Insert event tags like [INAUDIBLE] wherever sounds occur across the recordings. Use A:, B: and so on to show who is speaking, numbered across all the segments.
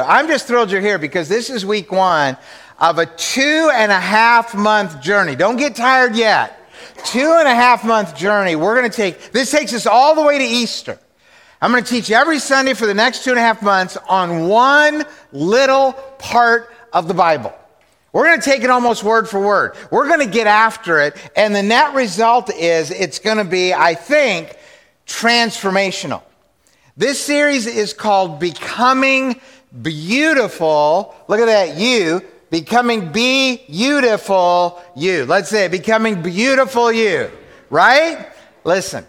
A: I'm just thrilled you're here because this is week one of a two and a half month journey. Don't get tired yet. Two and a half month journey. We're going to take, this takes us all the way to Easter. I'm going to teach every Sunday for the next two and a half months on one little part of the Bible. We're going to take it almost word for word. We're going to get after it. And the net result is it's going to be, I think, transformational. This series is called Becoming beautiful. Look at that, you. Becoming beautiful you. Let's say it, becoming beautiful you. Right? Listen.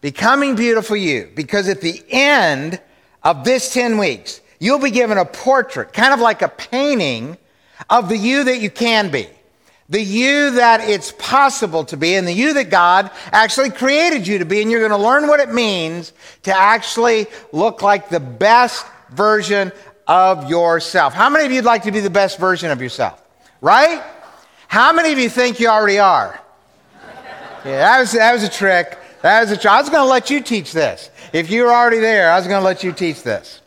A: Becoming beautiful you. Because at the end of this 10 weeks, you'll be given a portrait, kind of like a painting of the you that you can be. The you that it's possible to be, and the you that God actually created you to be, and you're going to learn what it means to actually look like the best version of yourself. How many of you would like to be the best version of yourself? Right? How many of you think you already are? Yeah, that was, that was a trick. That was a trick. I was going to let you teach this. If you were already there, I was going to let you teach this.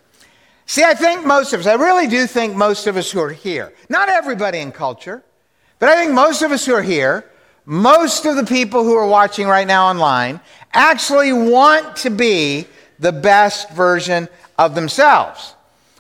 A: See, I think most of us, I really do think most of us who are here, not everybody in culture, but I think most of us who are here, most of the people who are watching right now online, actually want to be the best version of themselves.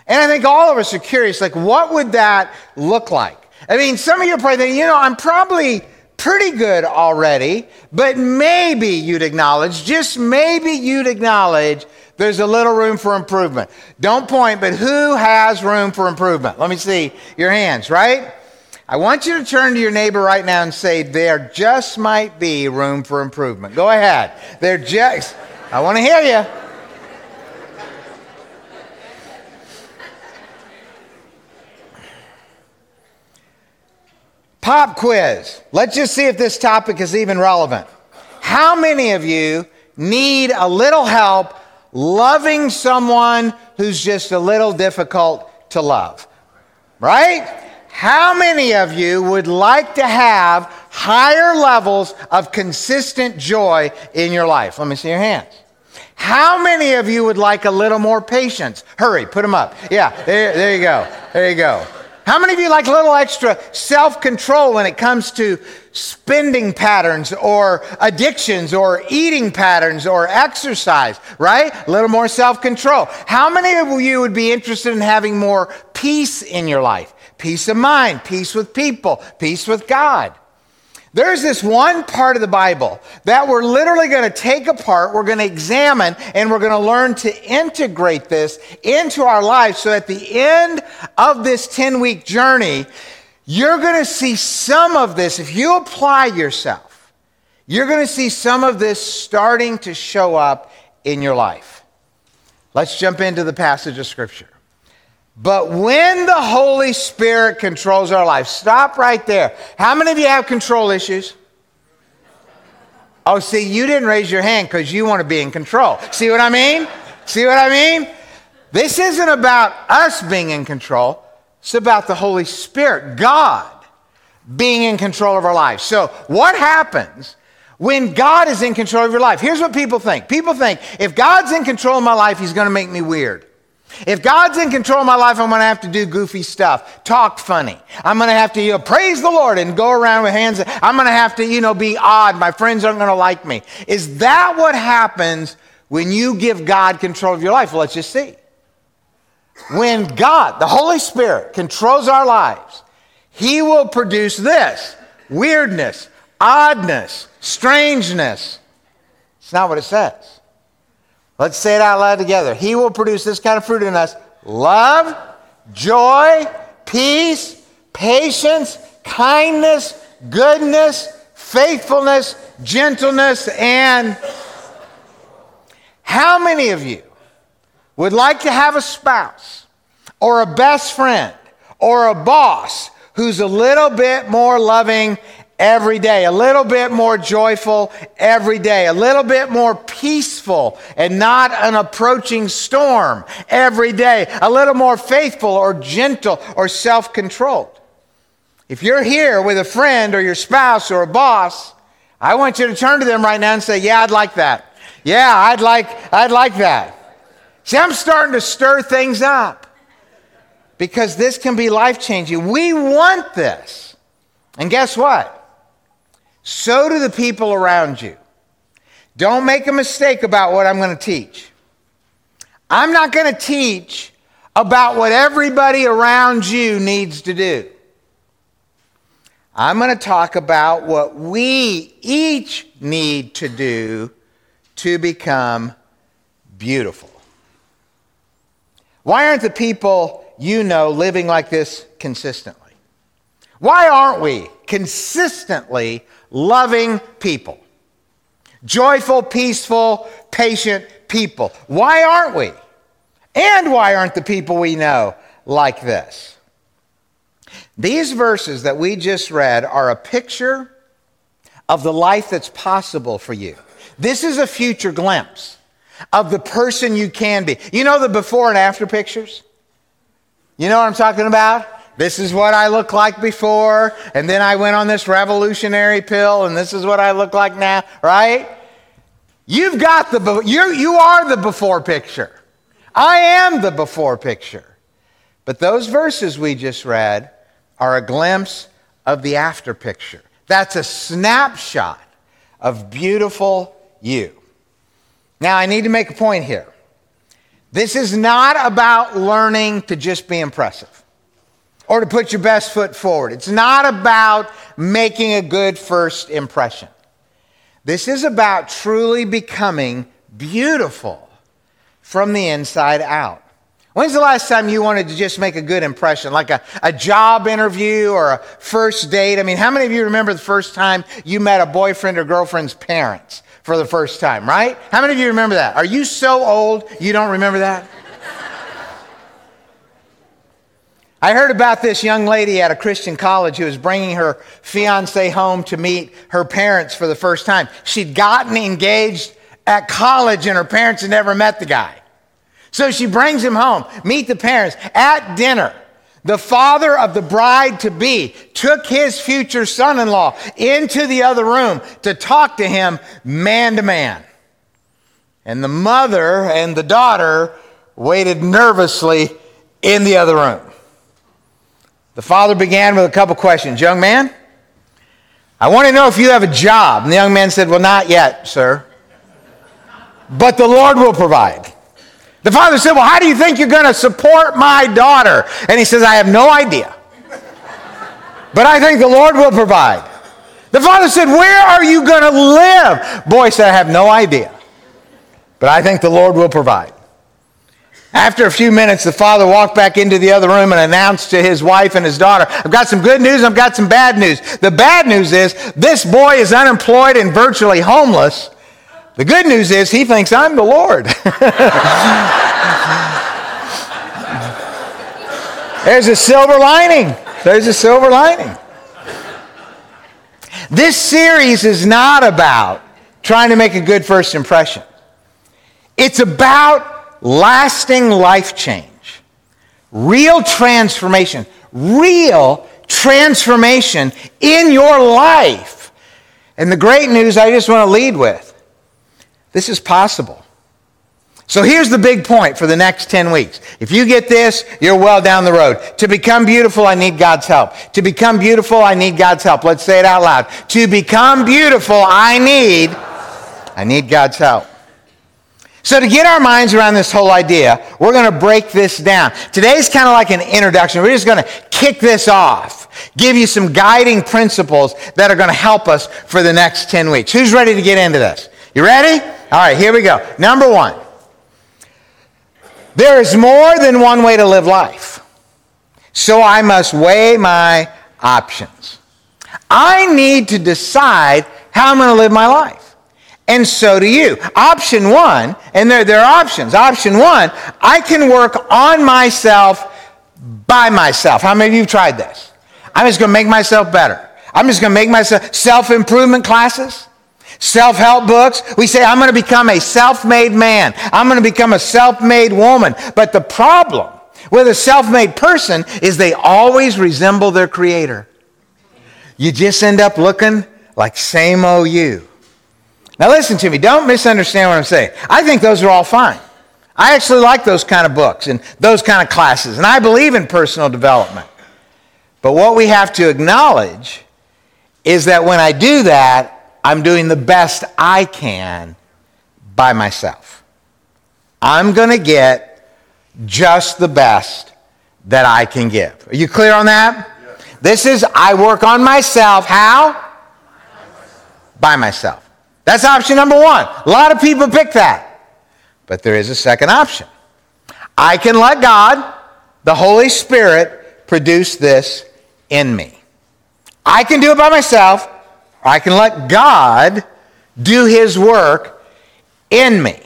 A: And I think all of us are curious, like, what would that look like? I mean, some of you are probably thinking, you know, I'm probably pretty good already, but maybe you'd acknowledge, just maybe you'd acknowledge there's a little room for improvement. Don't point, but who has room for improvement? Let me see your hands, right? I want you to turn to your neighbor right now and say, there just might be room for improvement. Go ahead. There just, I want to hear you. Pop quiz. Let's just see if this topic is even relevant. How many of you need a little help loving someone who's just a little difficult to love? Right? How many of you would like to have higher levels of consistent joy in your life? Let me see your hands. How many of you would like a little more patience? Hurry, put them up. Yeah, there, there you go. There you go. How many of you like a little extra self control when it comes to spending patterns or addictions or eating patterns or exercise, right? A little more self control. How many of you would be interested in having more peace in your life? Peace of mind, peace with people, peace with God. There's this one part of the Bible that we're literally going to take apart, we're going to examine, and we're going to learn to integrate this into our lives so at the end of this 10 week journey, you're going to see some of this. If you apply yourself, you're going to see some of this starting to show up in your life. Let's jump into the passage of Scripture. But when the Holy Spirit controls our life, stop right there. How many of you have control issues? Oh, see, you didn't raise your hand because you want to be in control. See what I mean? See what I mean? This isn't about us being in control, it's about the Holy Spirit, God, being in control of our lives. So, what happens when God is in control of your life? Here's what people think people think if God's in control of my life, He's going to make me weird. If God's in control of my life, I'm going to have to do goofy stuff, talk funny. I'm going to have to you know, praise the Lord and go around with hands. I'm going to have to, you know, be odd. My friends aren't going to like me. Is that what happens when you give God control of your life? Let's just see. When God, the Holy Spirit, controls our lives, He will produce this weirdness, oddness, strangeness. It's not what it says. Let's say it out loud together. He will produce this kind of fruit in us love, joy, peace, patience, kindness, goodness, faithfulness, gentleness, and how many of you would like to have a spouse or a best friend or a boss who's a little bit more loving every day, a little bit more joyful every day, a little bit more peaceful and not an approaching storm every day, a little more faithful or gentle or self controlled. If you're here with a friend or your spouse or a boss, I want you to turn to them right now and say, Yeah, I'd like that. Yeah, I'd like, I'd like that. See, I'm starting to stir things up. because this can be life changing. We want this. And guess what? So do the people around you. Don't make a mistake about what I'm going to teach. I'm not going to teach about what everybody around you needs to do. I'm going to talk about what we each need to do to become beautiful. Why aren't the people you know living like this consistently? Why aren't we consistently loving people? Joyful, peaceful, patient people. Why aren't we? And why aren't the people we know like this? These verses that we just read are a picture of the life that's possible for you. This is a future glimpse of the person you can be. You know the before and after pictures? You know what I'm talking about? This is what I looked like before, and then I went on this revolutionary pill, and this is what I look like now, right? You've got the, you you are the before picture. I am the before picture. But those verses we just read are a glimpse of the after picture. That's a snapshot of beautiful you. Now, I need to make a point here. This is not about learning to just be impressive or to put your best foot forward. It's not about making a good first impression. This is about truly becoming beautiful from the inside out. When's the last time you wanted to just make a good impression, like a, a job interview or a first date? I mean, how many of you remember the first time you met a boyfriend or girlfriend's parents for the first time, right? How many of you remember that? Are you so old you don't remember that? I heard about this young lady at a Christian college who was bringing her fiance home to meet her parents for the first time. She'd gotten engaged at college and her parents had never met the guy. So she brings him home, meet the parents. At dinner, the father of the bride to be took his future son in law into the other room to talk to him man to man. And the mother and the daughter waited nervously in the other room. The father began with a couple questions Young man, I want to know if you have a job. And the young man said, Well, not yet, sir. But the Lord will provide. The father said, Well, how do you think you're going to support my daughter? And he says, I have no idea. But I think the Lord will provide. The father said, Where are you going to live? Boy said, I have no idea. But I think the Lord will provide. After a few minutes, the father walked back into the other room and announced to his wife and his daughter, I've got some good news, I've got some bad news. The bad news is this boy is unemployed and virtually homeless, the good news is he thinks I'm the Lord. [LAUGHS] There's a silver lining. There's a silver lining. This series is not about trying to make a good first impression. It's about lasting life change, real transformation, real transformation in your life. And the great news I just want to lead with this is possible. So here's the big point for the next 10 weeks. If you get this, you're well down the road. To become beautiful, I need God's help. To become beautiful, I need God's help. Let's say it out loud. To become beautiful, I need I need God's help. So to get our minds around this whole idea, we're going to break this down. Today's kind of like an introduction. We're just going to kick this off. Give you some guiding principles that are going to help us for the next 10 weeks. Who's ready to get into this? You ready? All right, here we go. Number one there is more than one way to live life. So I must weigh my options. I need to decide how I'm going to live my life. And so do you. Option one, and there, there are options. Option one, I can work on myself by myself. How many of you have tried this? I'm just going to make myself better. I'm just going to make myself self improvement classes self help books. We say, I'm going to become a self made man. I'm going to become a self made woman. But the problem with a self made person is they always resemble their creator. You just end up looking like same old you. Now, listen to me. Don't misunderstand what I'm saying. I think those are all fine. I actually like those kind of books and those kind of classes, and I believe in personal development. But what we have to acknowledge is that when I do that, I'm doing the best I can by myself. I'm going to get just the best that I can give. Are you clear on that? Yes. This is, I work on myself. How? By myself. That's option number one. A lot of people pick that. But there is a second option. I can let God, the Holy Spirit, produce this in me. I can do it by myself, or I can let God do His work in me.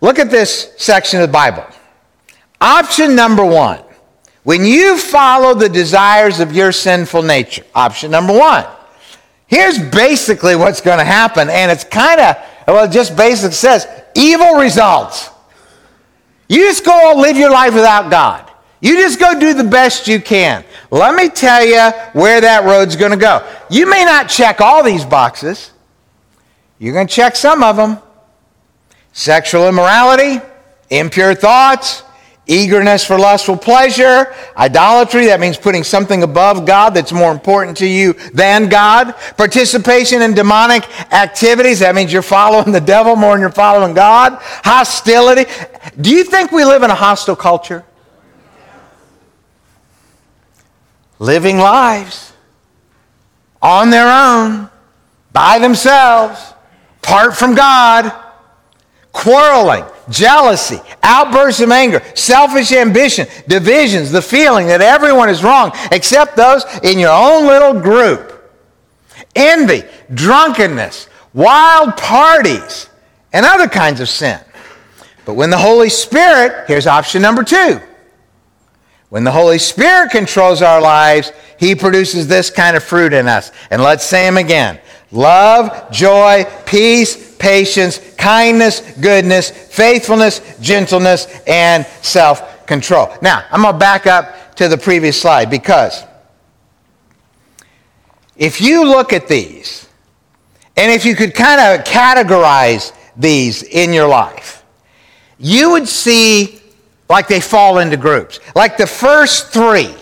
A: Look at this section of the Bible. Option number one when you follow the desires of your sinful nature, option number one, here's basically what's going to happen, and it's kind of, well, it just basically says evil results. You just go live your life without God. You just go do the best you can. Let me tell you where that road's going to go. You may not check all these boxes. You're going to check some of them. Sexual immorality, impure thoughts, eagerness for lustful pleasure, idolatry, that means putting something above God that's more important to you than God, participation in demonic activities, that means you're following the devil more than you're following God, hostility. Do you think we live in a hostile culture? Living lives on their own, by themselves, apart from God, quarreling jealousy, outbursts of anger, selfish ambition, divisions, the feeling that everyone is wrong except those in your own little group, envy, drunkenness, wild parties, and other kinds of sin. But when the Holy Spirit, here's option number two. When the Holy Spirit controls our lives, He produces this kind of fruit in us. And let's say them again love, joy, peace, patience, kindness, goodness, faithfulness, gentleness, and self control. Now, I'm going to back up to the previous slide because if you look at these, and if you could kind of categorize these in your life, you would see like they fall into groups. Like the first three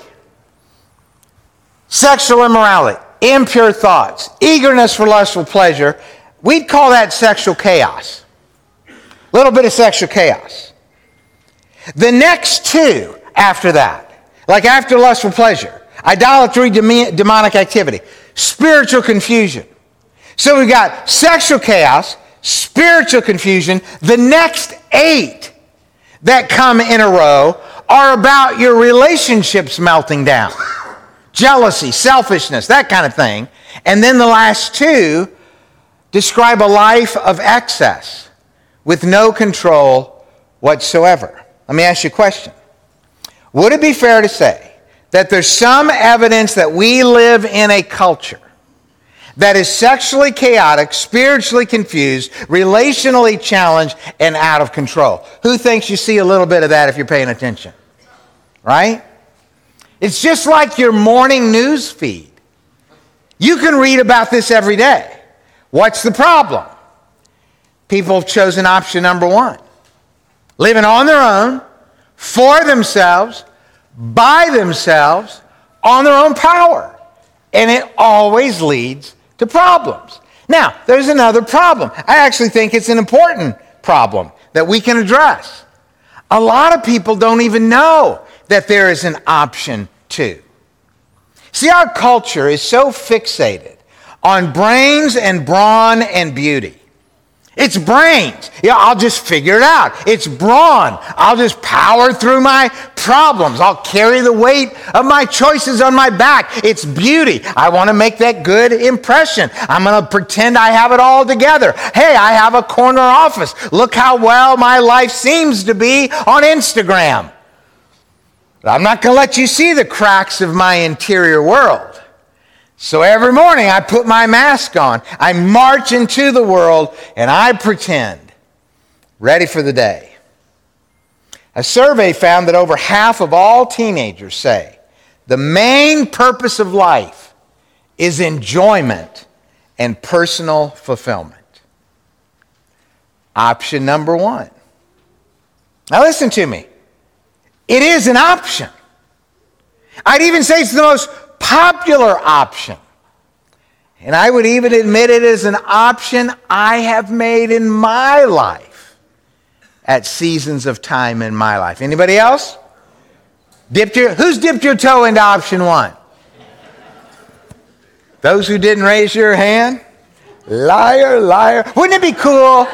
A: sexual immorality, impure thoughts, eagerness for lustful pleasure, we'd call that sexual chaos. A little bit of sexual chaos. The next two after that, like after lustful pleasure, idolatry, demonic activity, spiritual confusion. So we've got sexual chaos, spiritual confusion. The next eight that come in a row are about your relationships melting down [LAUGHS] jealousy, selfishness, that kind of thing. And then the last two describe a life of excess with no control whatsoever. Let me ask you a question. Would it be fair to say that there's some evidence that we live in a culture that is sexually chaotic, spiritually confused, relationally challenged, and out of control? Who thinks you see a little bit of that if you're paying attention? Right? It's just like your morning news feed. You can read about this every day. What's the problem? People have chosen option number one living on their own, for themselves, by themselves, on their own power. And it always leads to problems. Now, there's another problem. I actually think it's an important problem that we can address. A lot of people don't even know that there is an option too. See, our culture is so fixated on brains and brawn and beauty. It's brains. Yeah, I'll just figure it out. It's brawn. I'll just power through my problems. I'll carry the weight of my choices on my back. It's beauty. I want to make that good impression. I'm going to pretend I have it all together. Hey, I have a corner office. Look how well my life seems to be on Instagram. I'm not going to let you see the cracks of my interior world. So every morning I put my mask on. I march into the world and I pretend ready for the day. A survey found that over half of all teenagers say the main purpose of life is enjoyment and personal fulfillment. Option number one Now, listen to me. It is an option. I'd even say it's the most popular option. And I would even admit it is an option I have made in my life at seasons of time in my life. Anybody else? Dipped your, who's dipped your toe into option one? Those who didn't raise your hand? Liar, liar. Wouldn't it be cool?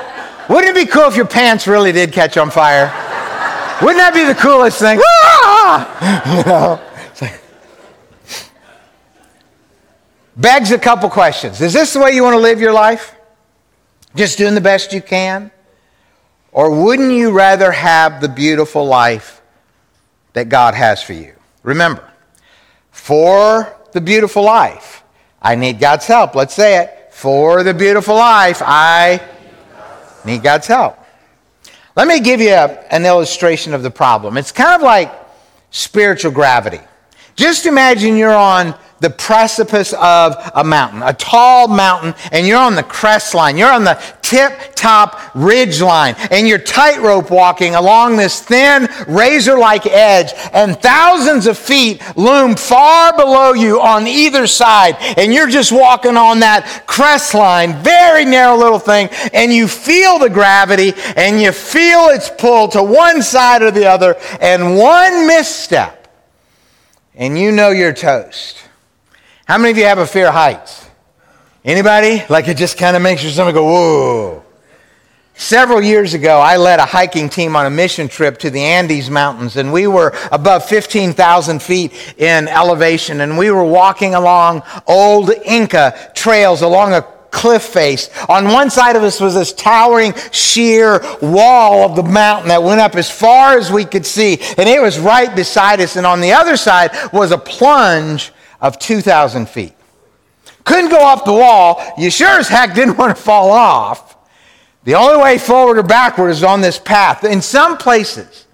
A: Wouldn't it be cool if your pants really did catch on fire? Wouldn't that be the coolest thing? Ah! [LAUGHS] You know? begs a couple questions. Is this the way you want to live your life? Just doing the best you can? Or wouldn't you rather have the beautiful life that God has for you? Remember, for the beautiful life, I need God's help. Let's say it. For the beautiful life, I need God's help. Let me give you a, an illustration of the problem. It's kind of like spiritual gravity. Just imagine you're on the precipice of a mountain, a tall mountain, and you're on the crest line. You're on the tip top ridge line, and you're tightrope walking along this thin, razor like edge, and thousands of feet loom far below you on either side, and you're just walking on that crest line, very narrow little thing, and you feel the gravity, and you feel its pull to one side or the other, and one misstep, and you know you're toast. How many of you have a fear of heights? Anybody? Like it just kind of makes your stomach go, whoa. Several years ago, I led a hiking team on a mission trip to the Andes Mountains, and we were above 15,000 feet in elevation, and we were walking along old Inca trails along a cliff face. On one side of us was this towering, sheer wall of the mountain that went up as far as we could see, and it was right beside us, and on the other side was a plunge of 2,000 feet. Couldn't go off the wall. You sure as heck didn't [LAUGHS] want to fall off. The only way forward or backward is on this path. In some places,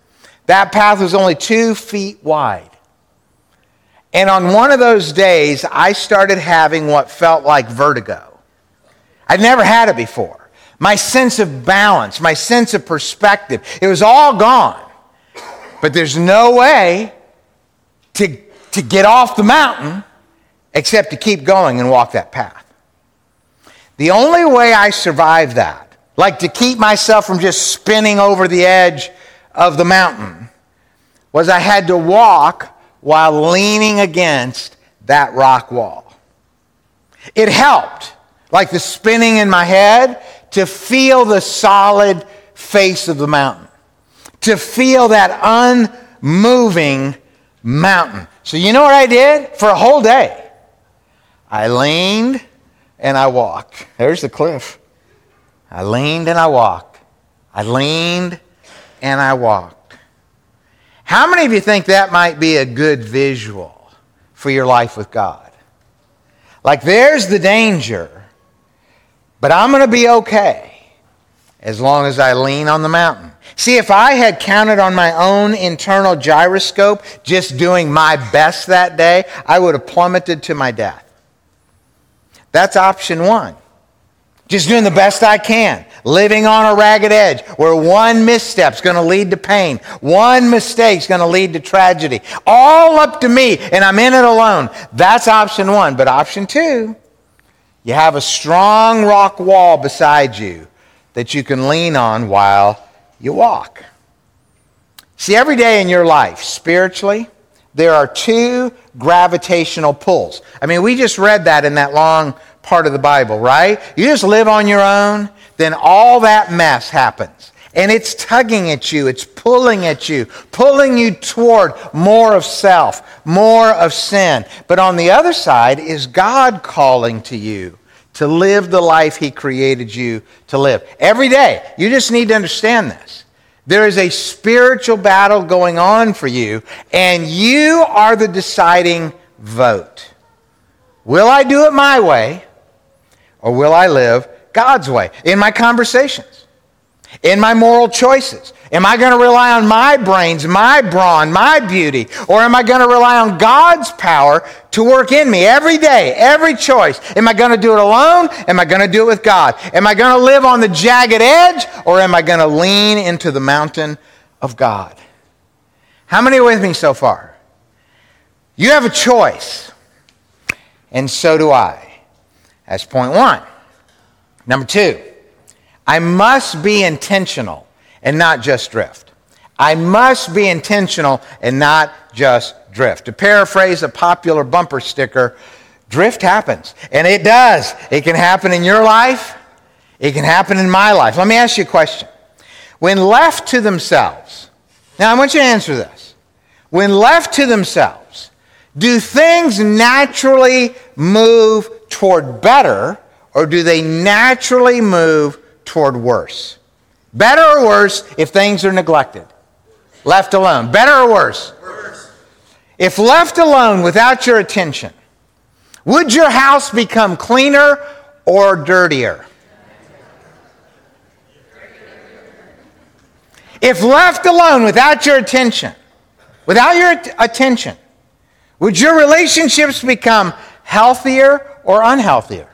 A: that path was only two feet wide. And on one of those days, I started having what felt like vertigo. I'd never had it before. My sense of balance, my sense of perspective, it was all gone. But there's no way to to get off the mountain except to keep going and walk that path. The only way I survived that, like to keep myself from just spinning over the edge of the mountain, was I had to walk while leaning against that rock wall. It helped, like the spinning in my head, to feel the solid face of the mountain, to feel that unmoving mountain. So, you know what I did for a whole day? I leaned and I walked. There's the cliff. I leaned and I walked. I leaned and I walked. How many of you think that might be a good visual for your life with God? Like, there's the danger, but I'm going to be okay as long as I lean on the mountain. See, if I had counted on my own internal gyroscope, just doing my best that day, I would have plummeted to my death. That's option one. Just doing the best I can, living on a ragged edge where one misstep is going to lead to pain, one mistake is going to lead to tragedy. All up to me, and I'm in it alone. That's option one. But option two, you have a strong rock wall beside you that you can lean on while you walk. See, every day in your life, spiritually, there are two gravitational pulls. I mean, we just read that in that long part of the Bible, right? You just live on your own, then all that mess happens. And it's tugging at you, it's pulling at you, pulling you toward more of self, more of sin. But on the other side is God calling to you to live the life He created you to live. Every day. You just need to understand this. There is a spiritual battle going on for you, and you are the deciding vote. Will I do it my way, or will I live God's way in my conversations, in my moral choices, Am I going to rely on my brains, my brawn, my beauty? Or am I going to rely on God's power to work in me every day, every choice? Am I going to do it alone? Am I going to do it with God? Am I going to live on the jagged edge? Or am I going to lean into the mountain of God. How many are with me so far? You have a choice, and so do I. That's point one. Number two, I must be intentional and not just drift. I must be intentional and not just drift. To paraphrase a popular bumper sticker, drift happens. And it does. It can happen in your life, it can happen in my life. Let me ask you a question. When left to themselves, now I want you to answer this. When left to themselves, do things naturally move toward better or do they naturally move toward worse? Better or worse if things are neglected? Left alone. Better or worse? Worse. If left alone without your attention, would your house become cleaner or dirtier? If left alone without your attention, without your attention, would your relationships become healthier or unhealthier?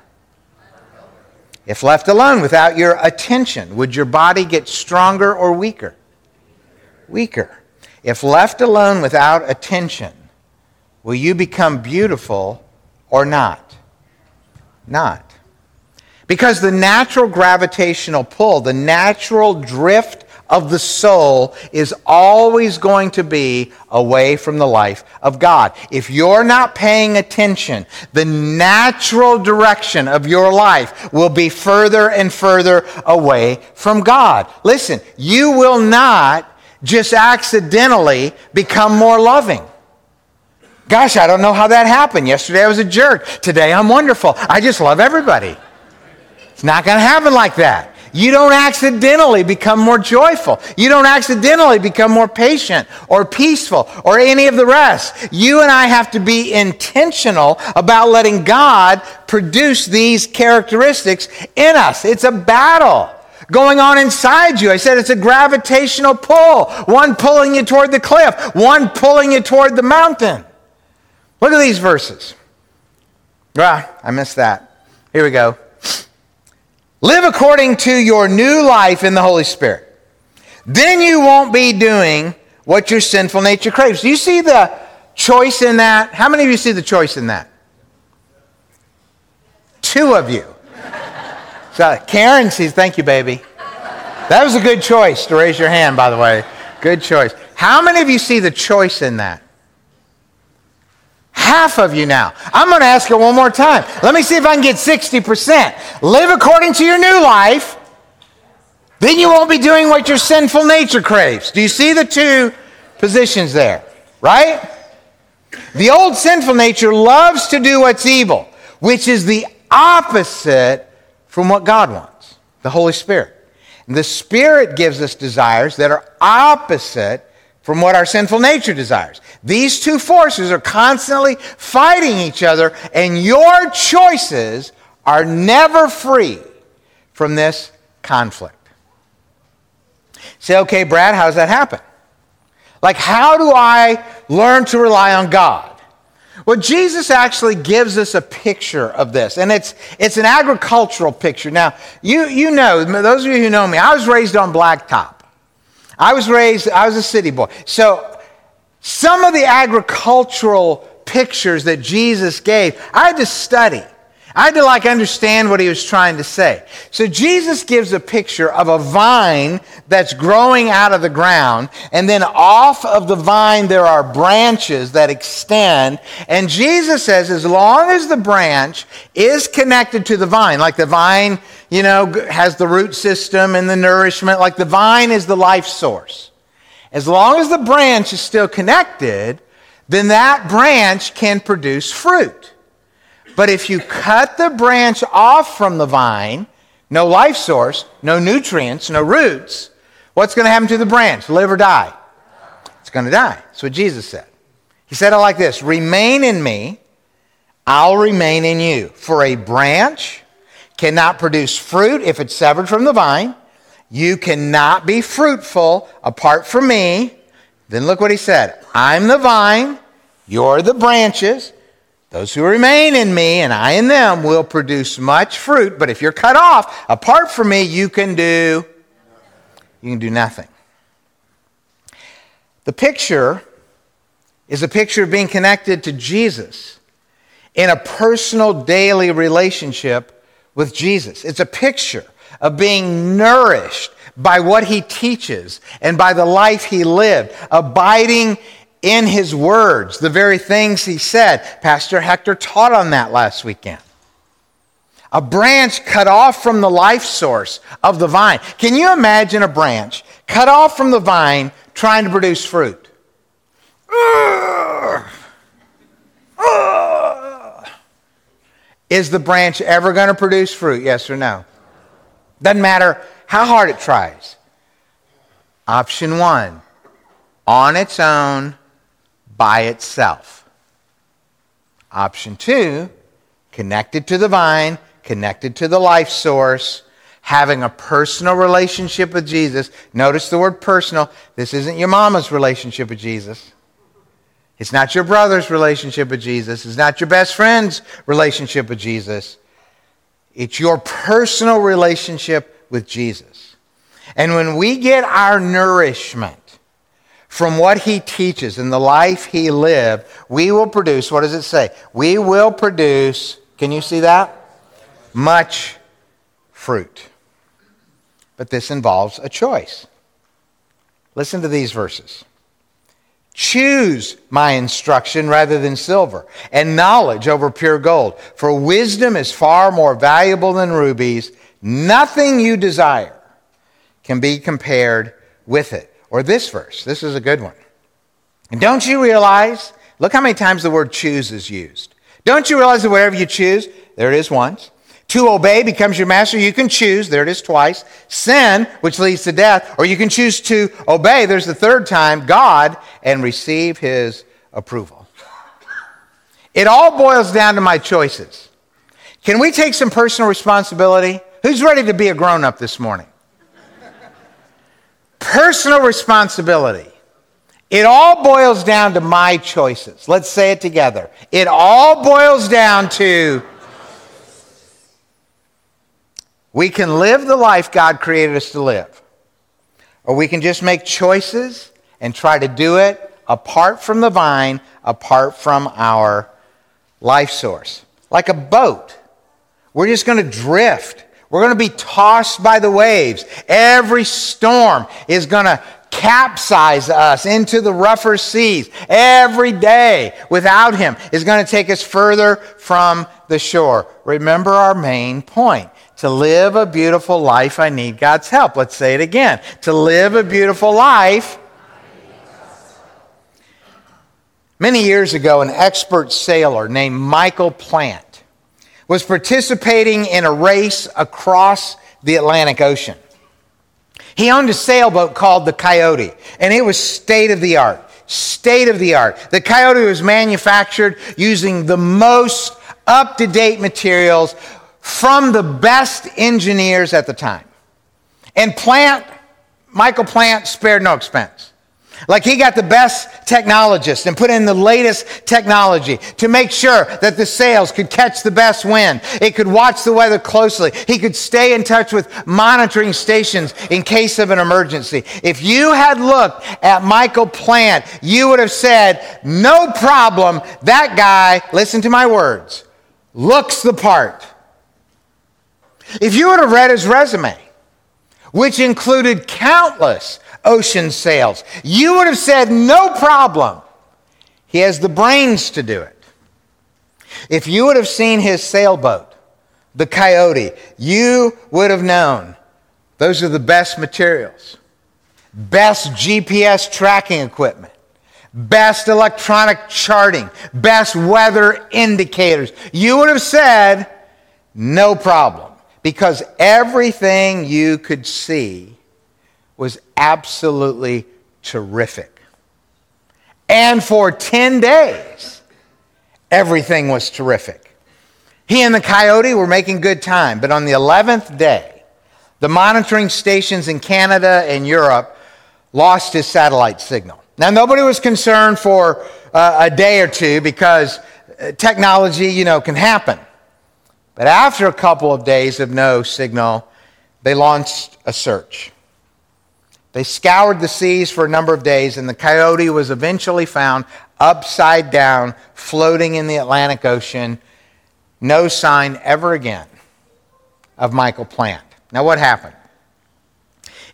A: If left alone without your attention, would your body get stronger or weaker? Weaker. If left alone without attention, will you become beautiful or not? Not. Because the natural gravitational pull, the natural drift of the soul is always going to be away from the life of God. If you're not paying attention, the natural direction of your life will be further and further away from God. Listen, you will not just accidentally become more loving. Gosh, I don't know how that happened. Yesterday I was a jerk. Today I'm wonderful. I just love everybody. It's not going to happen like that. You don't accidentally become more joyful. You don't accidentally become more patient or peaceful or any of the rest. You and I have to be intentional about letting God produce these characteristics in us. It's a battle going on inside you. I said it's a gravitational pull, one pulling you toward the cliff, one pulling you toward the mountain. Look at these verses. Ah, I missed that. Here we go. Live according to your new life in the Holy Spirit. Then you won't be doing what your sinful nature craves. Do you see the choice in that? How many of you see the choice in that? Two of you. So Karen says, Thank you, baby. That was a good choice to raise your hand, by the way. Good choice. How many of you see the choice in that? Half of you now. I'm going to ask it one more time. Let me see if I can get 60%. Live according to your new life. Then you won't be doing what your sinful nature craves. Do you see the two positions there? Right? The old sinful nature loves to do what's evil, which is the opposite from what God wants the Holy Spirit. The Spirit gives us desires that are opposite from what our sinful nature desires. These two forces are constantly fighting each other, and your choices are never free from this conflict. Say, okay, Brad, how does that happen? Like, how do I learn to rely on God? Well, Jesus actually gives us a picture of this, and it's, it's an agricultural picture. Now, you, you know, those of you who know me, I was raised on blacktop. I was raised, I was a city boy. So some of the agricultural pictures that Jesus gave, I had to study. I had to like understand what he was trying to say. So Jesus gives a picture of a vine that's growing out of the ground, and then off of the vine there are branches that extend. And Jesus says, as long as the branch is connected to the vine, like the vine, you know, has the root system and the nourishment, like the vine is the life source. As long as the branch is still connected, then that branch can produce fruit. But if you cut the branch off from the vine, no life source, no nutrients, no roots, what's going to happen to the branch? Live or die? It's going to die. That's what Jesus said. He said it like this Remain in me, I'll remain in you. For a branch cannot produce fruit if it's severed from the vine. You cannot be fruitful apart from me. Then look what he said I'm the vine, you're the branches. Those who remain in me and I in them will produce much fruit, but if you're cut off, apart from me, you can do you can do nothing. The picture is a picture of being connected to Jesus in a personal daily relationship with Jesus. It's a picture of being nourished by what he teaches and by the life he lived, abiding in his words, the very things he said. Pastor Hector taught on that last weekend. A branch cut off from the life source of the vine. Can you imagine a branch cut off from the vine trying to produce fruit? Is the branch ever going to produce fruit? Yes or no? Doesn't matter how hard it tries. Option one on its own, by itself. Option two connected to the vine, connected to the life source, having a personal relationship with Jesus. Notice the word personal. This isn't your mama's relationship with Jesus. It's not your brother's relationship with Jesus. It's not your best friend's relationship with Jesus. It's your personal relationship with Jesus. And when we get our nourishment from what he teaches and the life he lived, we will produce, what does it say? We will produce, can you see that? Much fruit. But this involves a choice. Listen to these verses. Choose my instruction rather than silver, and knowledge over pure gold. For wisdom is far more valuable than rubies. Nothing you desire can be compared with it. Or this verse. This is a good one. And don't you realize? Look how many times the word choose is used. Don't you realize that whatever you choose, there it is once. To obey becomes your master. You can choose. There it is twice. Sin, which leads to death. Or you can choose to obey. There's the third time, God, and receive his approval. It all boils down to my choices. Can we take some personal responsibility? Who's ready to be a grown up this morning? personal responsibility. It all boils down to my choices. Let's say it together. It all boils down to we can live the life God created us to live, or we can just make choices and try to do it apart from the vine, apart from our life source. Like a boat, we're just going to drift. We're going to be tossed by the waves. Every storm is going to capsize us into the rougher seas. Every day without Him is going to take us further from the shore. Remember our main point. To live a beautiful life, I need God's help. Let's say it again. To live a beautiful life, Many years ago, an expert sailor named Michael Plant was participating in a race across the Atlantic Ocean. He owned a sailboat called the Coyote, and it was state of the art. State of the art. The Coyote was manufactured using the most up to date materials from the best engineers at the time. And Plant, Michael Plant spared no expense. Like he got the best technologists and put in the latest technology to make sure that the sails could catch the best wind. It could watch the weather closely. He could stay in touch with monitoring stations in case of an emergency. If you had looked at Michael Plant, you would have said, no problem. That guy, listen to my words, looks the part. If you would have read his resume, which included countless ocean sails. You would have said, no problem. He has the brains to do it. If you would have seen his sailboat, the Coyote, you would have known those are the best materials, best GPS tracking equipment, best electronic charting, best weather indicators. You would have said, no problem, because everything you could see was absolutely terrific. And for 10 days, everything was terrific. He and the coyote were making good time, but on the 11th day, the monitoring stations in Canada and Europe lost his satellite signal. Now, nobody was concerned for uh, a day or two because uh, technology, you know, can happen. But after a couple of days of no signal, they launched a search. They scoured the seas for a number of days, and the coyote was eventually found upside down, floating in the Atlantic Ocean. No sign ever again of Michael Plant. Now, what happened?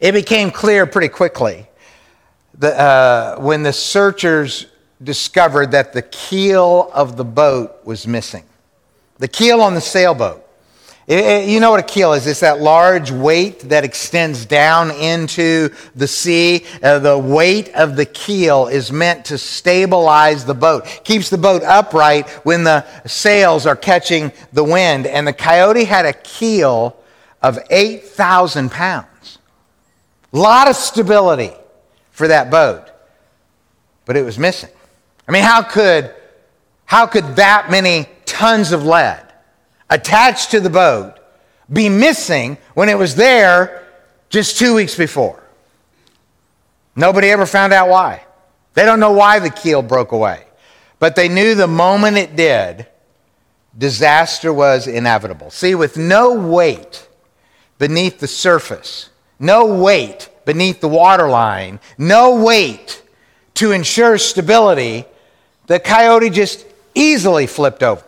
A: It became clear pretty quickly that, uh, when the searchers discovered that the keel of the boat was missing. The keel on the sailboat. It, it, you know what a keel is? It's that large weight that extends down into the sea. Uh, the weight of the keel is meant to stabilize the boat, keeps the boat upright when the sails are catching the wind. And the coyote had a keel of 8,000 pounds. A lot of stability for that boat, but it was missing. I mean, how could, how could that many tons of lead attached to the boat be missing when it was there just two weeks before? Nobody ever found out why. They don't know why the keel broke away. But they knew the moment it did, disaster was inevitable. See, with no weight beneath the surface, no weight beneath the waterline, no weight to ensure stability, the coyote just easily flipped over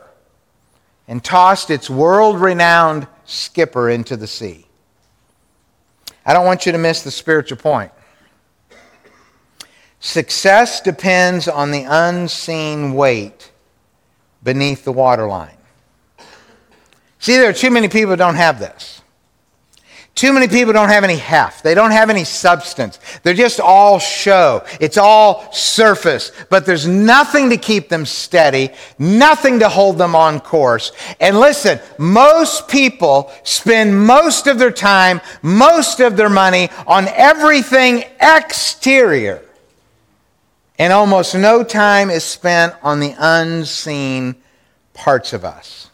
A: and tossed its world renowned skipper into the sea. I don't want you to miss the spiritual point. Success depends on the unseen weight beneath the waterline. See, there are too many people who don't have this. Too many people don't have any heft. They don't have any substance. They're just all show. It's all surface. But there's nothing to keep them steady, nothing to hold them on course. And listen, most people spend most of their time, most of their money on everything exterior. And almost no time is spent on the unseen parts of us.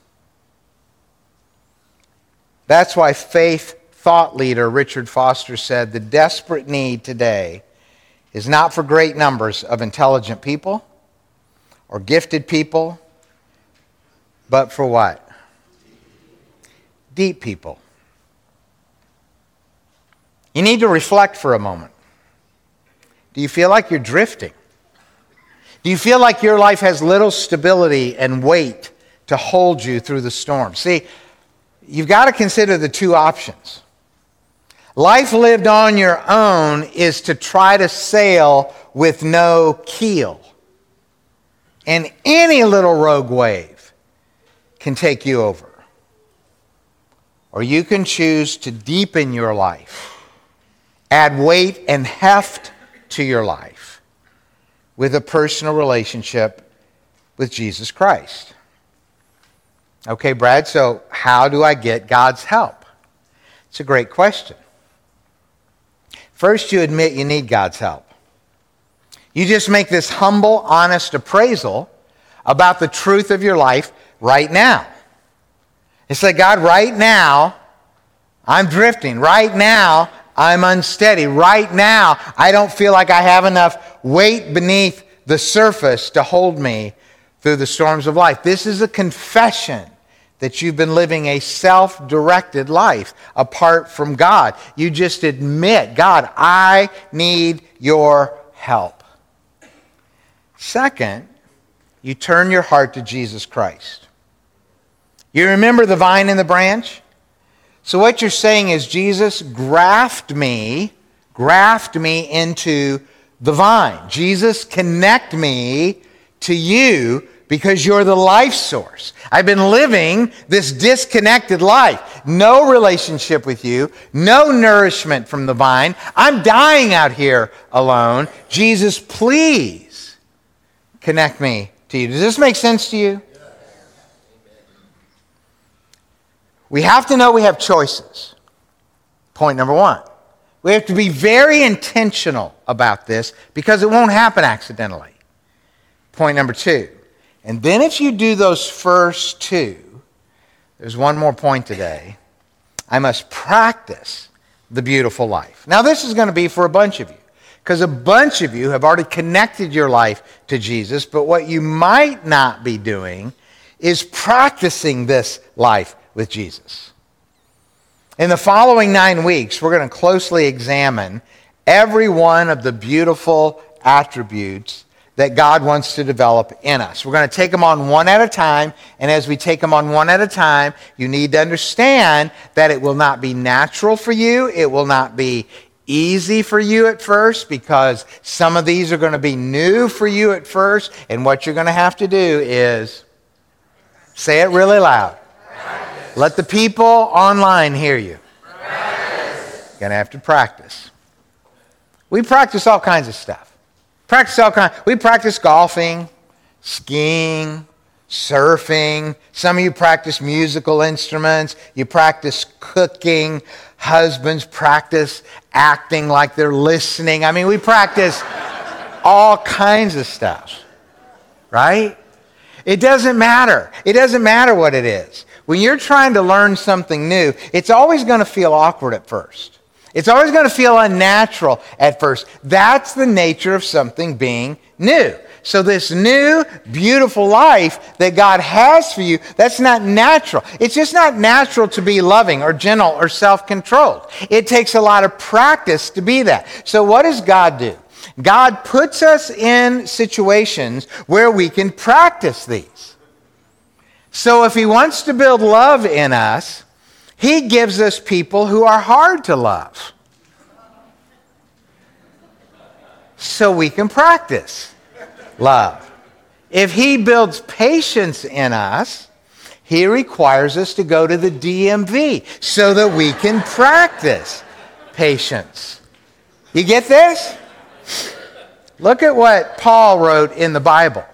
A: That's why faith thought leader Richard Foster said the desperate need today is not for great numbers of intelligent people or gifted people, but for what? Deep people. You need to reflect for a moment. Do you feel like you're drifting? Do you feel like your life has little stability and weight to hold you through the storm? See, you've got to consider the two options. Life lived on your own is to try to sail with no keel. And any little rogue wave can take you over. Or you can choose to deepen your life, add weight and heft to your life with a personal relationship with Jesus Christ. Okay, Brad, so how do I get God's help? It's a great question. First, you admit you need God's help. You just make this humble, honest appraisal about the truth of your life right now. And say, God, right now, I'm drifting. Right now, I'm unsteady. Right now, I don't feel like I have enough weight beneath the surface to hold me through the storms of life. This is a confession that you've been living a self directed life apart from God. You just admit, God, I need your help. Second, you turn your heart to Jesus Christ. You remember the vine and the branch? So, what you're saying is, Jesus, graft me, graft me into the vine. Jesus, connect me to you because you're the life source. I've been living this disconnected life. No relationship with you, no nourishment from the vine. I'm dying out here alone. Jesus, please connect me to you. Does this make sense to you? We have to know we have choices. Point number one. We have to be very intentional about this because it won't happen accidentally. Point number two and then if you do those first two, there's one more point today. I must practice the beautiful life. Now, this is going to be for a bunch of you, because a bunch of you have already connected your life to Jesus, but what you might not be doing is practicing this life with Jesus. In the following nine weeks, we're going to closely examine every one of the beautiful attributes that God wants to develop in us. We're going to take them on one at a time, and as we take them on one at a time, you need to understand that it will not be natural for you, it will not be easy for you at first because some of these are going to be new for you at first, and what you're going to have to do is say it really loud. Practice. Let the people online hear you. Practice. You're going to have to practice. We practice all kinds of stuff. Practice all kinds. We practice golfing, skiing, surfing. Some of you practice musical instruments. You practice cooking. Husbands practice acting like they're listening. I mean, we practice all kinds of stuff, right? It doesn't matter. It doesn't matter what it is. When you're trying to learn something new, it's always going to feel awkward at first. It's always going to feel unnatural at first. That's the nature of something being new. So, this new, beautiful life that God has for you, that's not natural. It's just not natural to be loving or gentle or self controlled. It takes a lot of practice to be that. So, what does God do? God puts us in situations where we can practice these. So, if He wants to build love in us, he gives us people who are hard to love. So we can practice love. If He builds patience in us, He requires us to go to the DMV so that we can practice patience. You get this? Look at what Paul wrote in the Bible.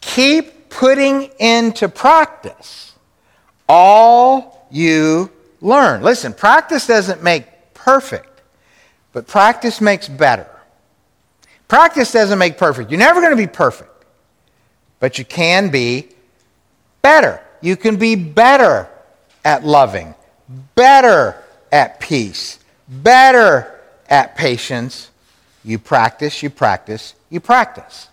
A: Keep putting into practice all you learn. Listen, practice doesn't make perfect, but practice makes better. Practice doesn't make perfect. You're never going to be perfect, but you can be better. You can be better at loving, better at peace, better at patience. You practice, you practice, you practice.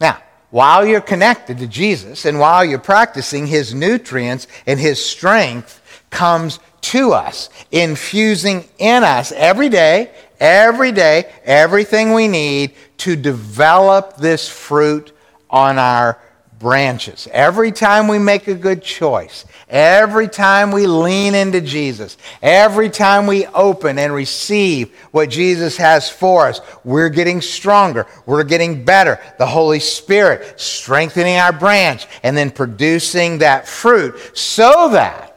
A: Now, while you're connected to Jesus and while you're practicing his nutrients and his strength, comes to us, infusing in us every day, every day, everything we need to develop this fruit on our branches. Every time we make a good choice, every time we lean into Jesus, every time we open and receive what Jesus has for us, we're getting stronger, we're getting better. The Holy Spirit strengthening our branch and then producing that fruit so that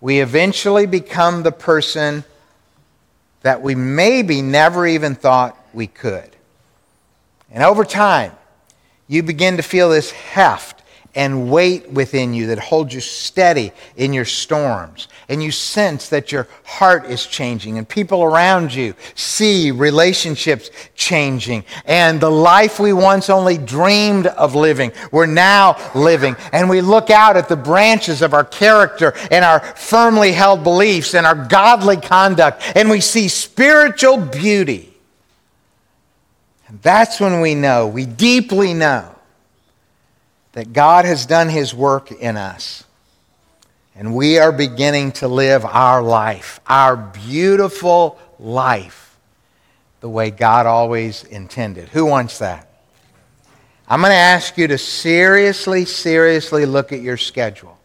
A: we eventually become the person that we maybe never even thought we could. And over time, you begin to feel this heft and weight within you that holds you steady in your storms. And you sense that your heart is changing, and people around you see relationships changing. And the life we once only dreamed of living, we're now living. And we look out at the branches of our character and our firmly held beliefs and our godly conduct, and we see spiritual beauty. And that's when we know, we deeply know that God has done His work in us. And we are beginning to live our life, our beautiful life, the way God always intended. Who wants that? I'm going to ask you to seriously, seriously look at your schedule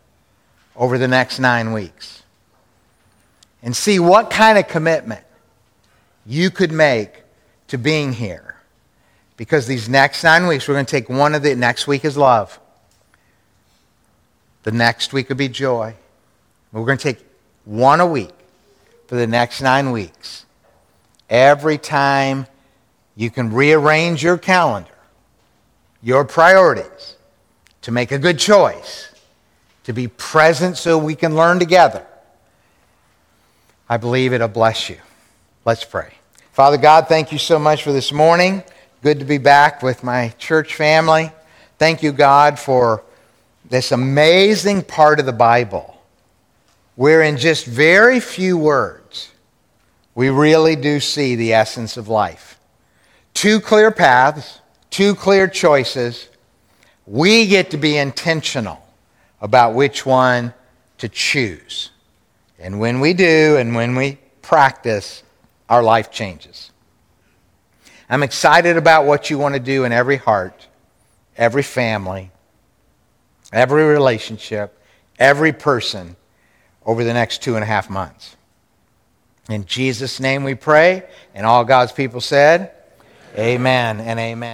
A: over the next nine weeks and see what kind of commitment you could make to being here. Because these next nine weeks, we're going to take one of the, next week is love. The next week will be joy. We're going to take one a week for the next nine weeks. Every time you can rearrange your calendar, your priorities, to make a good choice, to be present so we can learn together. I believe it'll bless you. Let's pray. Father God, thank you so much for this morning. Good to be back with my church family. Thank you, God, for this amazing part of the Bible where, in just very few words, we really do see the essence of life. Two clear paths, two clear choices. We get to be intentional about which one to choose. And when we do, and when we practice, our life changes. I'm excited about what you want to do in every heart, every family, every relationship, every person over the next two and a half months. In Jesus' name we pray, and all God's people said, Amen and amen.